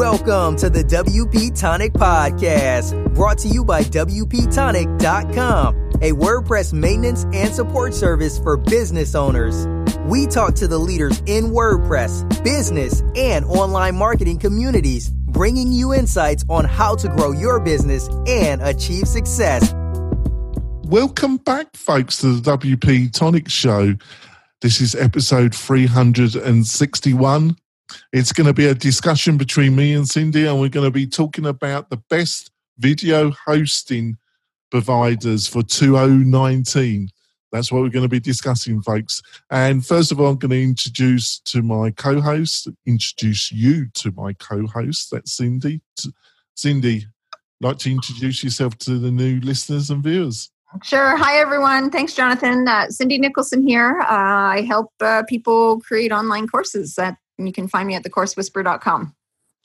Welcome to the WP Tonic Podcast, brought to you by WPTonic.com, a WordPress maintenance and support service for business owners. We talk to the leaders in WordPress, business, and online marketing communities, bringing you insights on how to grow your business and achieve success. Welcome back, folks, to the WP Tonic Show. This is episode 361. It's going to be a discussion between me and Cindy, and we're going to be talking about the best video hosting providers for 2019. That's what we're going to be discussing, folks. And first of all, I'm going to introduce to my co-host, introduce you to my co-host. That's Cindy. Cindy, like to introduce yourself to the new listeners and viewers. Sure. Hi, everyone. Thanks, Jonathan. Uh, Cindy Nicholson here. Uh, I help uh, people create online courses at and you can find me at thecoursewhisperer.com.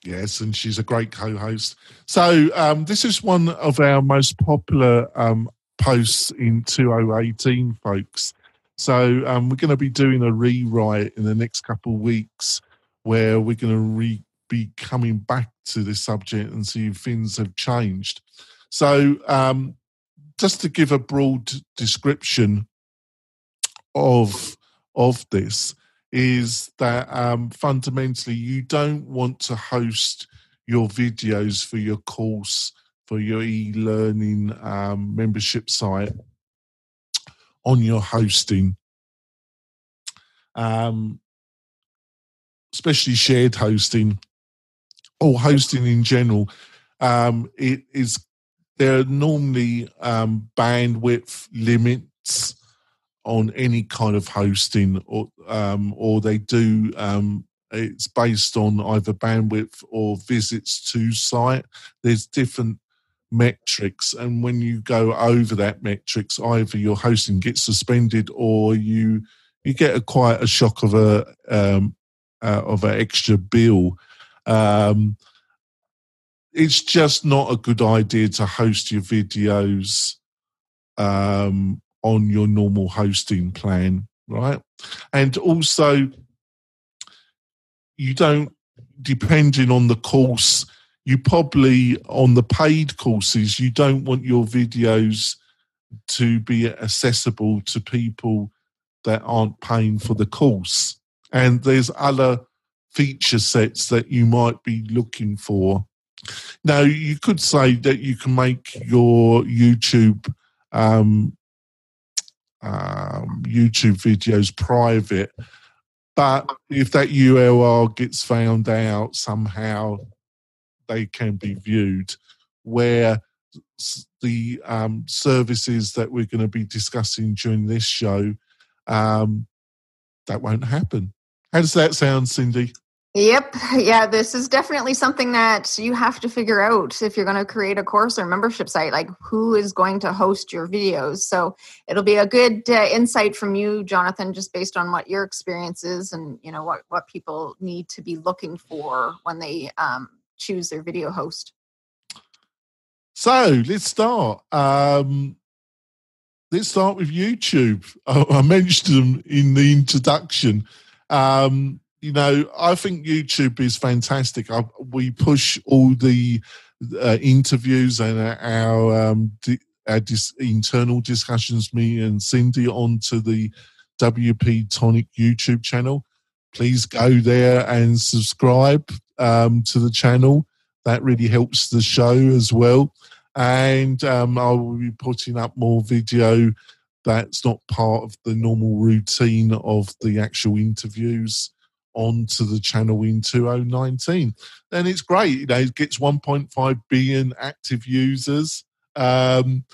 Yes, and she's a great co-host. So um, this is one of our most popular um, posts in 2018, folks. So um, we're going to be doing a rewrite in the next couple of weeks, where we're going to re- be coming back to this subject and see if things have changed. So um, just to give a broad description of of this is that um, fundamentally you don't want to host your videos for your course for your e-learning um, membership site on your hosting. Um, especially shared hosting or hosting in general. Um, it is there are normally um, bandwidth limits on any kind of hosting or um, or they do um, it's based on either bandwidth or visits to site. There's different metrics and when you go over that metrics either your hosting gets suspended or you you get a quite a shock of a um, uh, of an extra bill. Um, it's just not a good idea to host your videos um, on your normal hosting plan, right? And also, you don't, depending on the course, you probably, on the paid courses, you don't want your videos to be accessible to people that aren't paying for the course. And there's other feature sets that you might be looking for. Now, you could say that you can make your YouTube um, um, YouTube videos private. But if that URL gets found out somehow, they can be viewed. Where the um, services that we're going to be discussing during this show, um, that won't happen. How does that sound, Cindy? Yep. Yeah, this is definitely something that you have to figure out if you're going to create a course or membership site, like who is going to host your videos. So it'll be a good uh, insight from you, Jonathan, just based on what your experience is and, you know, what, what people need to be looking for when they um, choose their video host. So let's start. Um, let's start with YouTube. I mentioned them in the introduction. Um, you know, I think YouTube is fantastic. I, we push all the uh, interviews and our, um, di- our dis- internal discussions, me and Cindy, onto the WP Tonic YouTube channel. Please go there and subscribe um, to the channel. That really helps the show as well. And um, I will be putting up more video that's not part of the normal routine of the actual interviews onto the channel in 2019. And it's great. You know, it gets 1.5 billion active users. Um,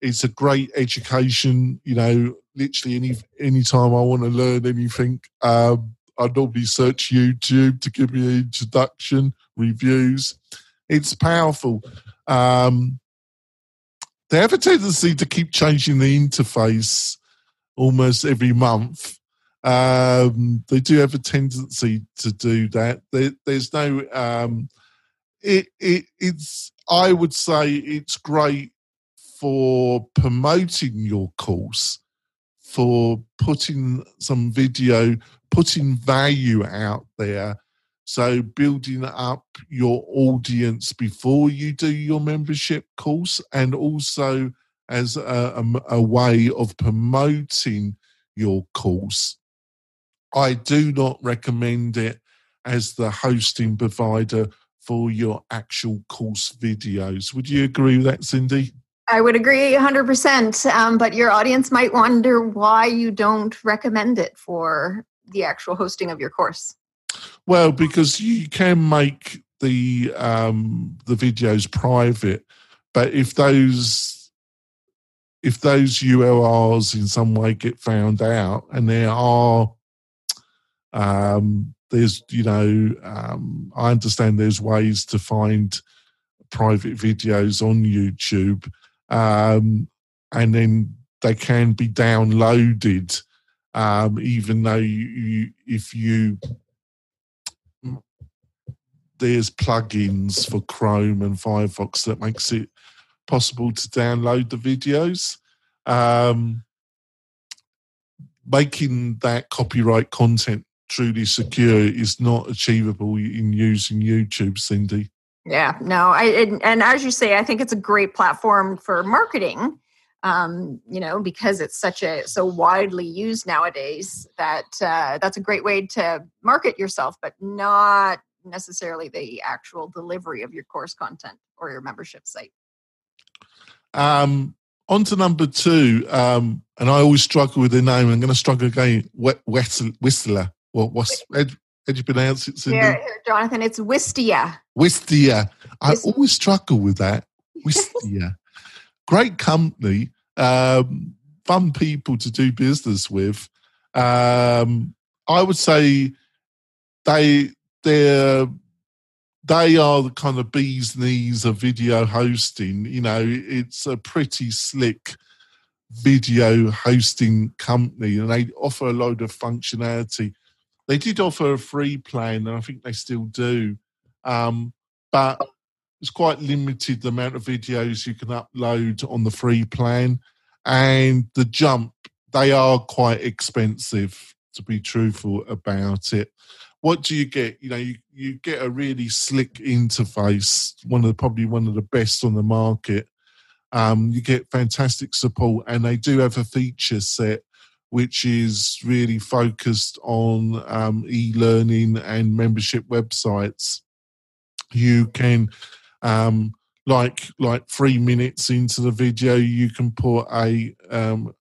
it's a great education. You know, literally any any time I want to learn anything, um, I normally search YouTube to give me an introduction, reviews. It's powerful. Um, they have a tendency to keep changing the interface almost every month um, they do have a tendency to do that. There, there's no. Um, it, it it's. I would say it's great for promoting your course, for putting some video, putting value out there. So building up your audience before you do your membership course, and also as a, a, a way of promoting your course. I do not recommend it as the hosting provider for your actual course videos. Would you agree with that, Cindy? I would agree 100%. Um, but your audience might wonder why you don't recommend it for the actual hosting of your course. Well, because you can make the um, the videos private, but if those if those URLs in some way get found out, and there are um, there's you know um, I understand there's ways to find private videos on YouTube um, and then they can be downloaded, um, even though you, you, if you there's plugins for Chrome and Firefox that makes it possible to download the videos. Um, making that copyright content truly secure is not achievable in using YouTube, Cindy. Yeah, no, I and, and as you say, I think it's a great platform for marketing. Um, you know, because it's such a so widely used nowadays that uh, that's a great way to market yourself, but not necessarily the actual delivery of your course content or your membership site. Um, on to number two, um, and I always struggle with the name. I'm going to struggle again. Whistler. Well, what's how you pronounce it, Cindy? Here, here, Jonathan, it's Wistia. Wistia. I always struggle with that. Wistia. Great company, um, fun people to do business with. Um, I would say they they're they are the kind of bees knees of video hosting. You know, it's a pretty slick video hosting company, and they offer a load of functionality. They did offer a free plan, and I think they still do. Um, but it's quite limited the amount of videos you can upload on the free plan. And the jump, they are quite expensive, to be truthful about it. What do you get? You know, you, you get a really slick interface, one of the, probably one of the best on the market. Um, you get fantastic support, and they do have a feature set which is really focused on um, e-learning and membership websites. You can um, like like three minutes into the video you can put a, um,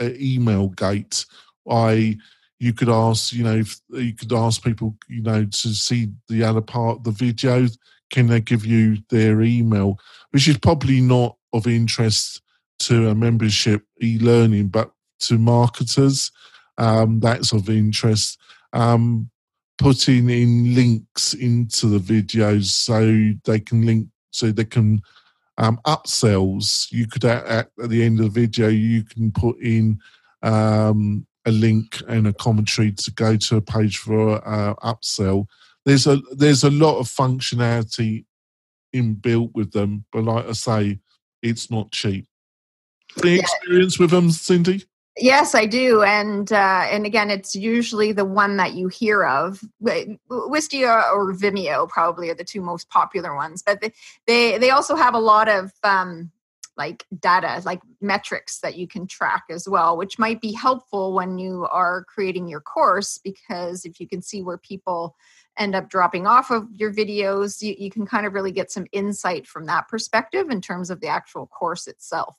a email gate. I you could ask you know if you could ask people you know to see the other part of the video. Can they give you their email? Which is probably not of interest to a membership e-learning but to marketers um, that's of interest. Um, putting in links into the videos so they can link so they can um, upsells. You could at, at, the end of the video you can put in um, a link and a commentary to go to a page for uh, upsell. There's a there's a lot of functionality inbuilt with them but like i say it's not cheap. The experience with them cindy Yes, I do, and uh, and again, it's usually the one that you hear of. Wistia or Vimeo probably are the two most popular ones, but they they, also have a lot of um, like data, like metrics that you can track as well, which might be helpful when you are creating your course because if you can see where people end up dropping off of your videos, you, you can kind of really get some insight from that perspective in terms of the actual course itself.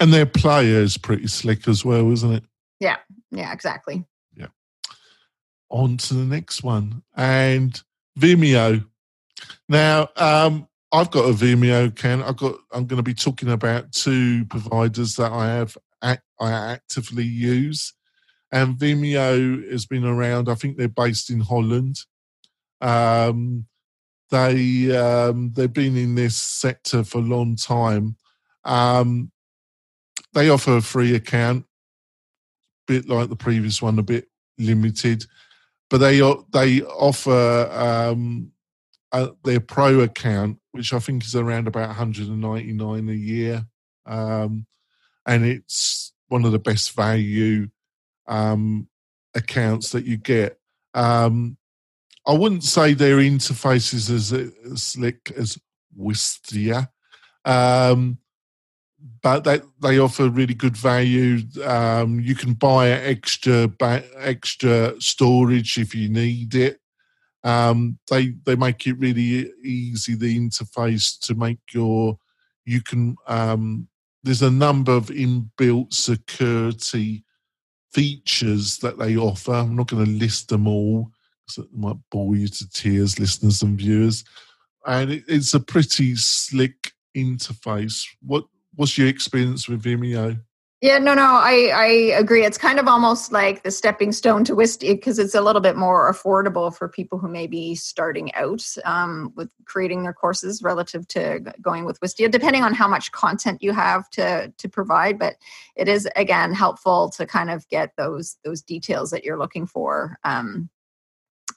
And their player is pretty slick as well, isn't it? Yeah, yeah, exactly. Yeah. On to the next one. And Vimeo. Now, um, I've got a Vimeo account. I've got I'm going to be talking about two providers that I have I actively use. And Vimeo has been around, I think they're based in Holland. Um, they um, they've been in this sector for a long time. Um, they offer a free account, a bit like the previous one, a bit limited, but they they offer um, their pro account, which I think is around about 199 a year, um, and it's one of the best value um, accounts that you get. Um, I wouldn't say their interface is as, as slick as Wistia, um, but they they offer really good value. Um, you can buy extra extra storage if you need it. Um, they they make it really easy the interface to make your you can um, there's a number of inbuilt security features that they offer. I'm not going to list them all because it might bore you to tears, listeners and viewers. And it, it's a pretty slick interface. What what's your experience with Vimeo? Yeah, no, no, I, I agree. It's kind of almost like the stepping stone to Wistia because it's a little bit more affordable for people who may be starting out um, with creating their courses relative to going with Wistia, depending on how much content you have to to provide. But it is again helpful to kind of get those those details that you're looking for um,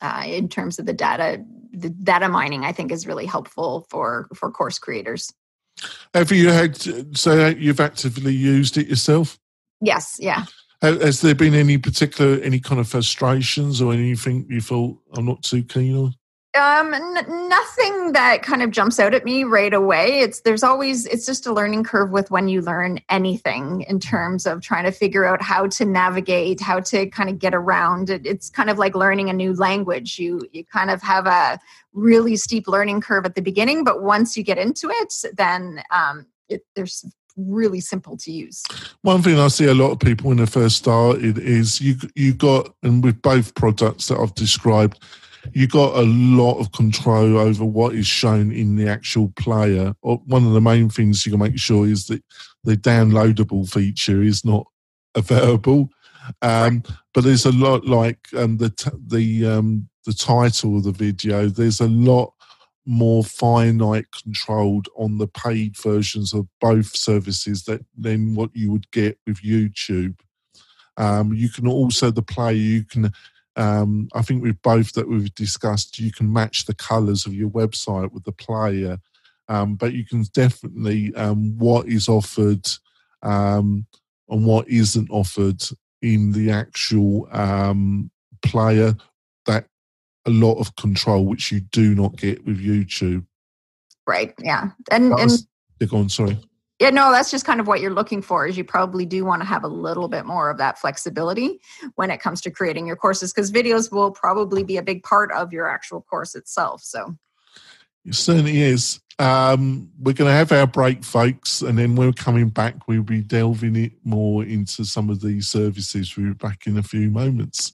uh, in terms of the data. The data mining, I think, is really helpful for for course creators. Have you had so you've actively used it yourself? Yes, yeah. Has there been any particular any kind of frustrations or anything you thought I'm not too keen on? Um, n- nothing that kind of jumps out at me right away. It's there's always it's just a learning curve with when you learn anything in terms of trying to figure out how to navigate, how to kind of get around. It, it's kind of like learning a new language. You you kind of have a really steep learning curve at the beginning, but once you get into it, then um, it, there's really simple to use. One thing I see a lot of people when they first started is you you got and with both products that I've described you got a lot of control over what is shown in the actual player. One of the main things you can make sure is that the downloadable feature is not available. Um, but there's a lot like um, the t- the um, the title of the video. There's a lot more finite controlled on the paid versions of both services that than what you would get with YouTube. Um, you can also the player you can um, I think with both that we've discussed, you can match the colours of your website with the player, um, but you can definitely um, what is offered um, and what isn't offered in the actual um, player. That a lot of control, which you do not get with YouTube. Right. Yeah. And and go on. Sorry yeah no that's just kind of what you're looking for is you probably do want to have a little bit more of that flexibility when it comes to creating your courses because videos will probably be a big part of your actual course itself so. It certainly is. Um, we're going to have our break folks and then we're coming back we'll be delving it more into some of these services we'll be back in a few moments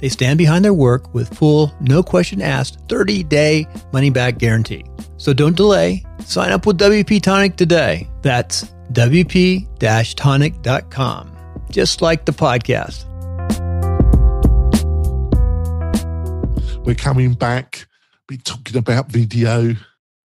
They stand behind their work with full, no question asked, 30 day money back guarantee. So don't delay. Sign up with WP Tonic today. That's WP tonic.com, just like the podcast. We're coming back, be talking about video.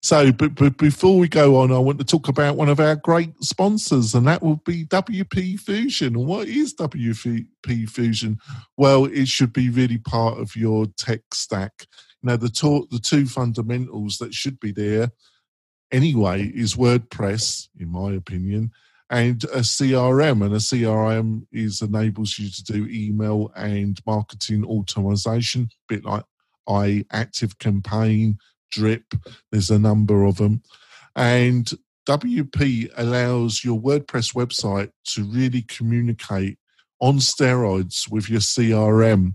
So, but, but before we go on, I want to talk about one of our great sponsors, and that will be WP Fusion. And what is WP Fusion? Well, it should be really part of your tech stack. Now, the, the two fundamentals that should be there anyway is WordPress, in my opinion, and a CRM. And a CRM is enables you to do email and marketing automation, a bit like I Active Campaign, Drip. There's a number of them, and WP allows your WordPress website to really communicate on steroids with your CRM.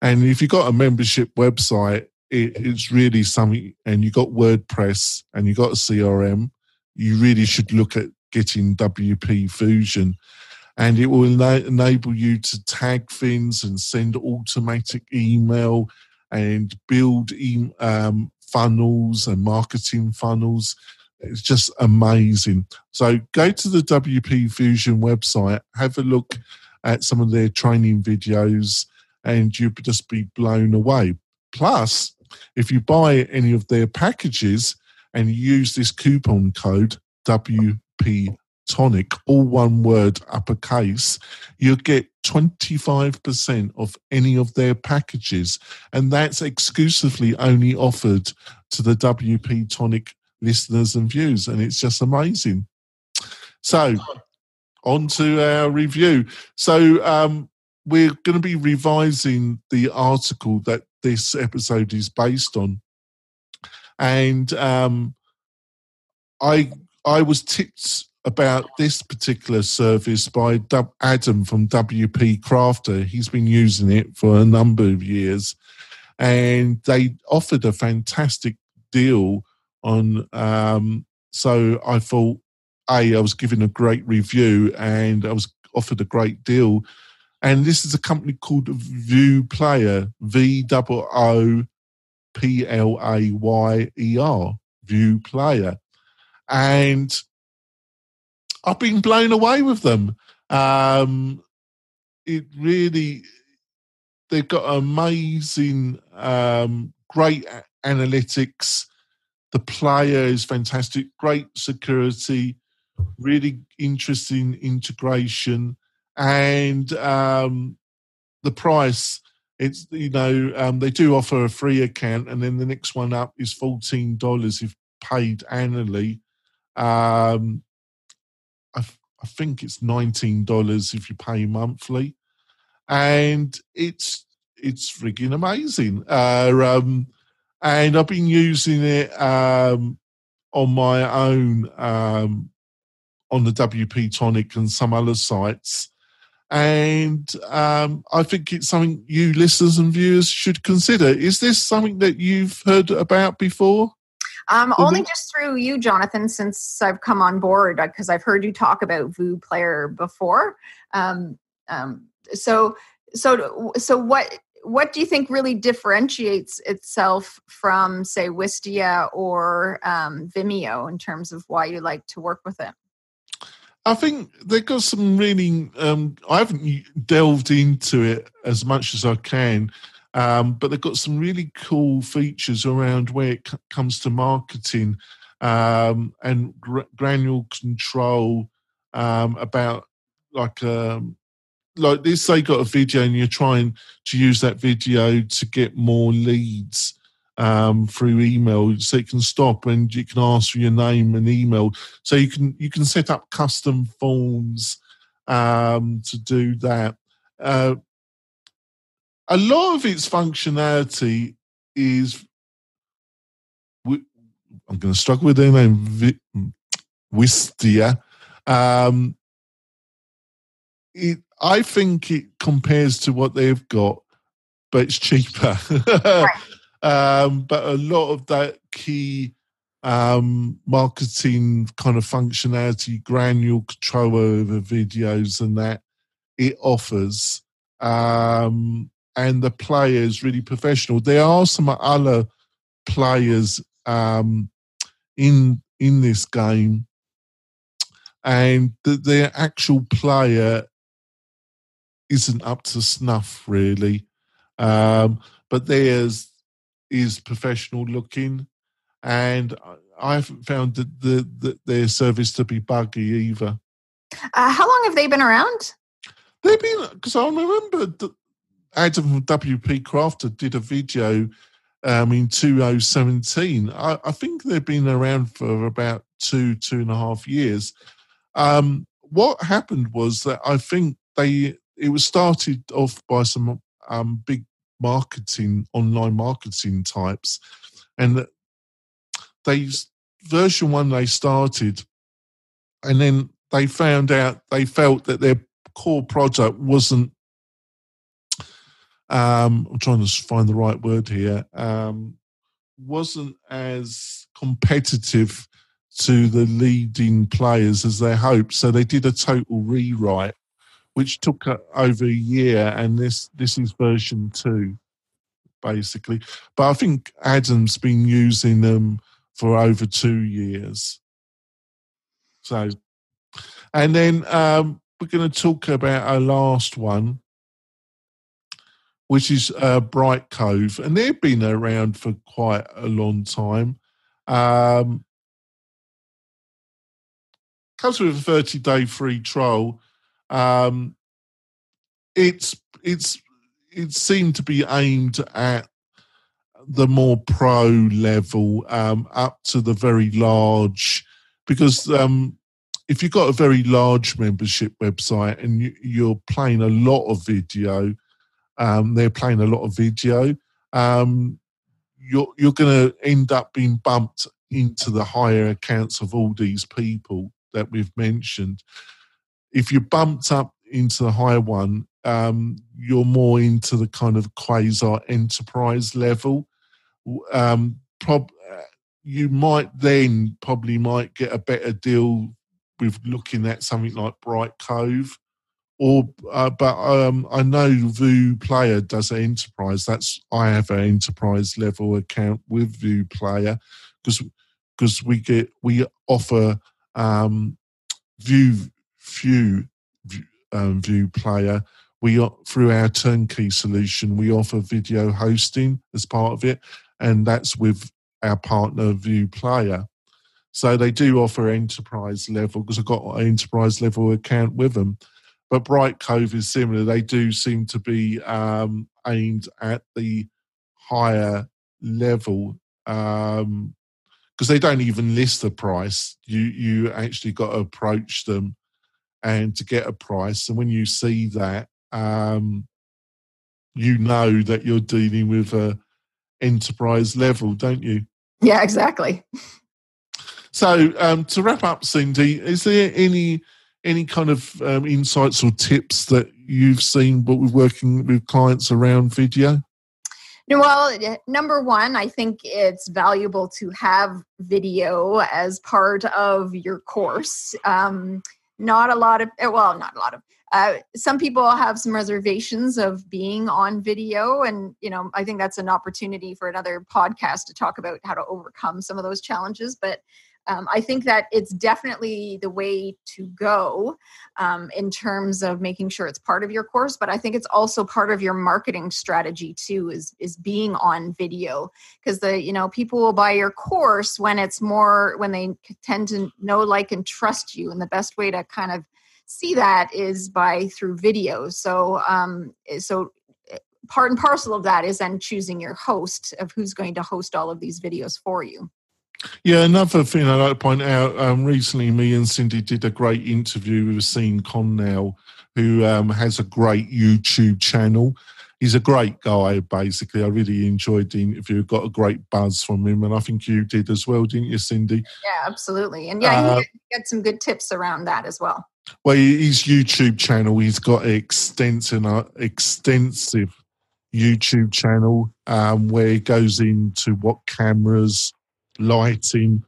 And if you've got a membership website, it, it's really something, and you've got WordPress and you've got a CRM, you really should look at getting WP Fusion. And it will ena- enable you to tag things and send automatic email and build um, funnels and marketing funnels. It's just amazing. So go to the WP Fusion website, have a look at some of their training videos, and you'll just be blown away. Plus, if you buy any of their packages and use this coupon code WP Tonic, all one word, uppercase, you get 25% of any of their packages. And that's exclusively only offered to the WP Tonic listeners and views. And it's just amazing. So, on to our review. So, um, we're going to be revising the article that this episode is based on. And um, I I was tipped about this particular service by Adam from WP Crafter. He's been using it for a number of years, and they offered a fantastic deal on. Um, so I thought, a, I was given a great review, and I was offered a great deal. And this is a company called VooPlayer, V O O P L A Y E R, VooPlayer, and I've been blown away with them. Um, it really, they've got amazing, um, great analytics. The player is fantastic, great security, really interesting integration, and um, the price. It's you know um, they do offer a free account, and then the next one up is fourteen dollars if paid annually. Um, I, think it's nineteen dollars if you pay monthly, and it's it's freaking amazing. Uh, um, and I've been using it um, on my own um, on the WP Tonic and some other sites. And um, I think it's something you listeners and viewers should consider. Is this something that you've heard about before? Um, only just through you, Jonathan, since I've come on board, because uh, I've heard you talk about VooPlayer before. Um, um, so, so, so what? What do you think really differentiates itself from, say, Wistia or um, Vimeo in terms of why you like to work with it? I think they've got some really. Um, I haven't delved into it as much as I can, um, but they've got some really cool features around where it c- comes to marketing um, and gr- granular control um, about like um, like this. They got a video and you're trying to use that video to get more leads um, through email, so you can stop and you can ask for your name and email. So you can you can set up custom forms um, to do that. Uh, a lot of its functionality is I'm going to struggle with their name, Wistia. Um, it, I think it compares to what they've got, but it's cheaper. um, but a lot of that key um, marketing kind of functionality, granular control over videos, and that it offers. Um, and the players really professional. There are some other players um, in in this game, and the, their actual player isn't up to snuff really. Um, but theirs is professional looking, and I haven't found the, the, the, their service to be buggy either. Uh, how long have they been around? They've been because I remember Adam from WP Crafter did a video um, in 2017. I, I, think they've been around for about two, two and a half years. Um, what happened was that I think they it was started off by some um, big marketing, online marketing types, and they version one they started, and then they found out they felt that their core product wasn't um, I'm trying to find the right word here, um, wasn't as competitive to the leading players as they hoped. So they did a total rewrite, which took over a year, and this this is version two, basically. But I think Adam's been using them for over two years. So, and then um, we're going to talk about our last one, which is uh, Brightcove, and they've been around for quite a long time. Um, comes with a 30 day free trial. Um, it's it's it seemed to be aimed at the more pro level um, up to the very large because um, if you've got a very large membership website and you, are playing a lot of video um, they're playing a lot of video um, you're you're going to end up being bumped into the higher accounts of all these people that we've mentioned if you're bumped up into the higher one um, you're more into the kind of quasi enterprise level. Um, prob- you might then probably might get a better deal with looking at something like Brightcove. Or, uh, but um, I know VooPlayer does enterprise. That's I have an enterprise level account with VooPlayer because because we get we offer um, View View um, View Player we through our turnkey solution we offer video hosting as part of it and that's with our partner VooPlayer so they do offer enterprise level because i've got an enterprise level account with them but Brightcove is similar they do seem to be um, aimed at the higher level because um, they don't even list the price you you actually got to approach them and to get a price and when you see that um, you know that you're dealing with a enterprise level, don't you? Yeah, exactly. So um, to wrap up, Cindy, is there any any kind of um, insights or tips that you've seen but we're working with clients around video? Well, number one, I think it's valuable to have video as part of your course. Um, not a lot of, well, not a lot of, uh, some people have some reservations of being on video and you know i think that's an opportunity for another podcast to talk about how to overcome some of those challenges but um, i think that it's definitely the way to go um, in terms of making sure it's part of your course but i think it's also part of your marketing strategy too is is being on video because the you know people will buy your course when it's more when they tend to know like and trust you and the best way to kind of see that is by through videos. So, um, eh, so eh, part and parcel of that is then choosing your host of who's going to host all of these videos for you. Yeah, another thing I'd like to point out um, recently, me and Cindy did a great interview with Sean Cannell, who um, has a great YouTube channel. He's a great guy, basically. I really enjoyed the interview, got a great buzz from him, and I think you did as well, didn't you, Cindy? Yeah, absolutely. And yeah, uh, he got some good tips around that as well. Well, his YouTube channel, he's got an extensive, uh, extensive YouTube channel um, where he goes into what cameras, lighting,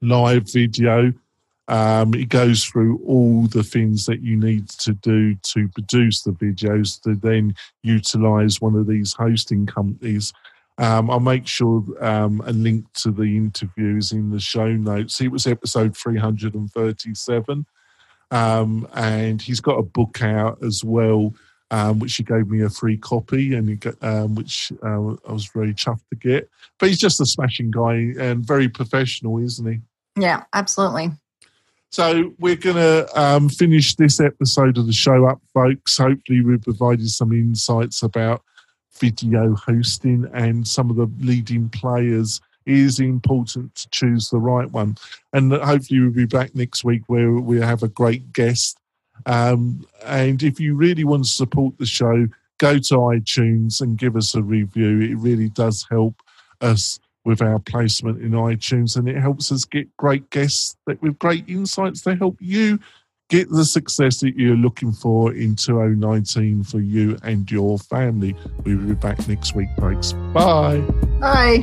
live video. Um, it goes through all the things that you need to do to produce the videos to then utilize one of these hosting companies. Um, I'll make sure um, a link to the interviews in the show notes. It was episode 337. Um, and he's got a book out as well, um, which he gave me a free copy, and got, um, which uh, I was very chuffed to get. But he's just a smashing guy and very professional, isn't he? Yeah, absolutely. So we're going to um, finish this episode of the show up, folks. Hopefully, we've provided some insights about video hosting and some of the leading players is important to choose the right one. And hopefully, we'll be back next week where we have a great guest. Um, and if you really want to support the show, go to iTunes and give us a review. It really does help us with our placement in iTunes and it helps us get great guests that with great insights to help you get the success that you're looking for in 2019 for you and your family. We'll be back next week, folks. Bye. Bye.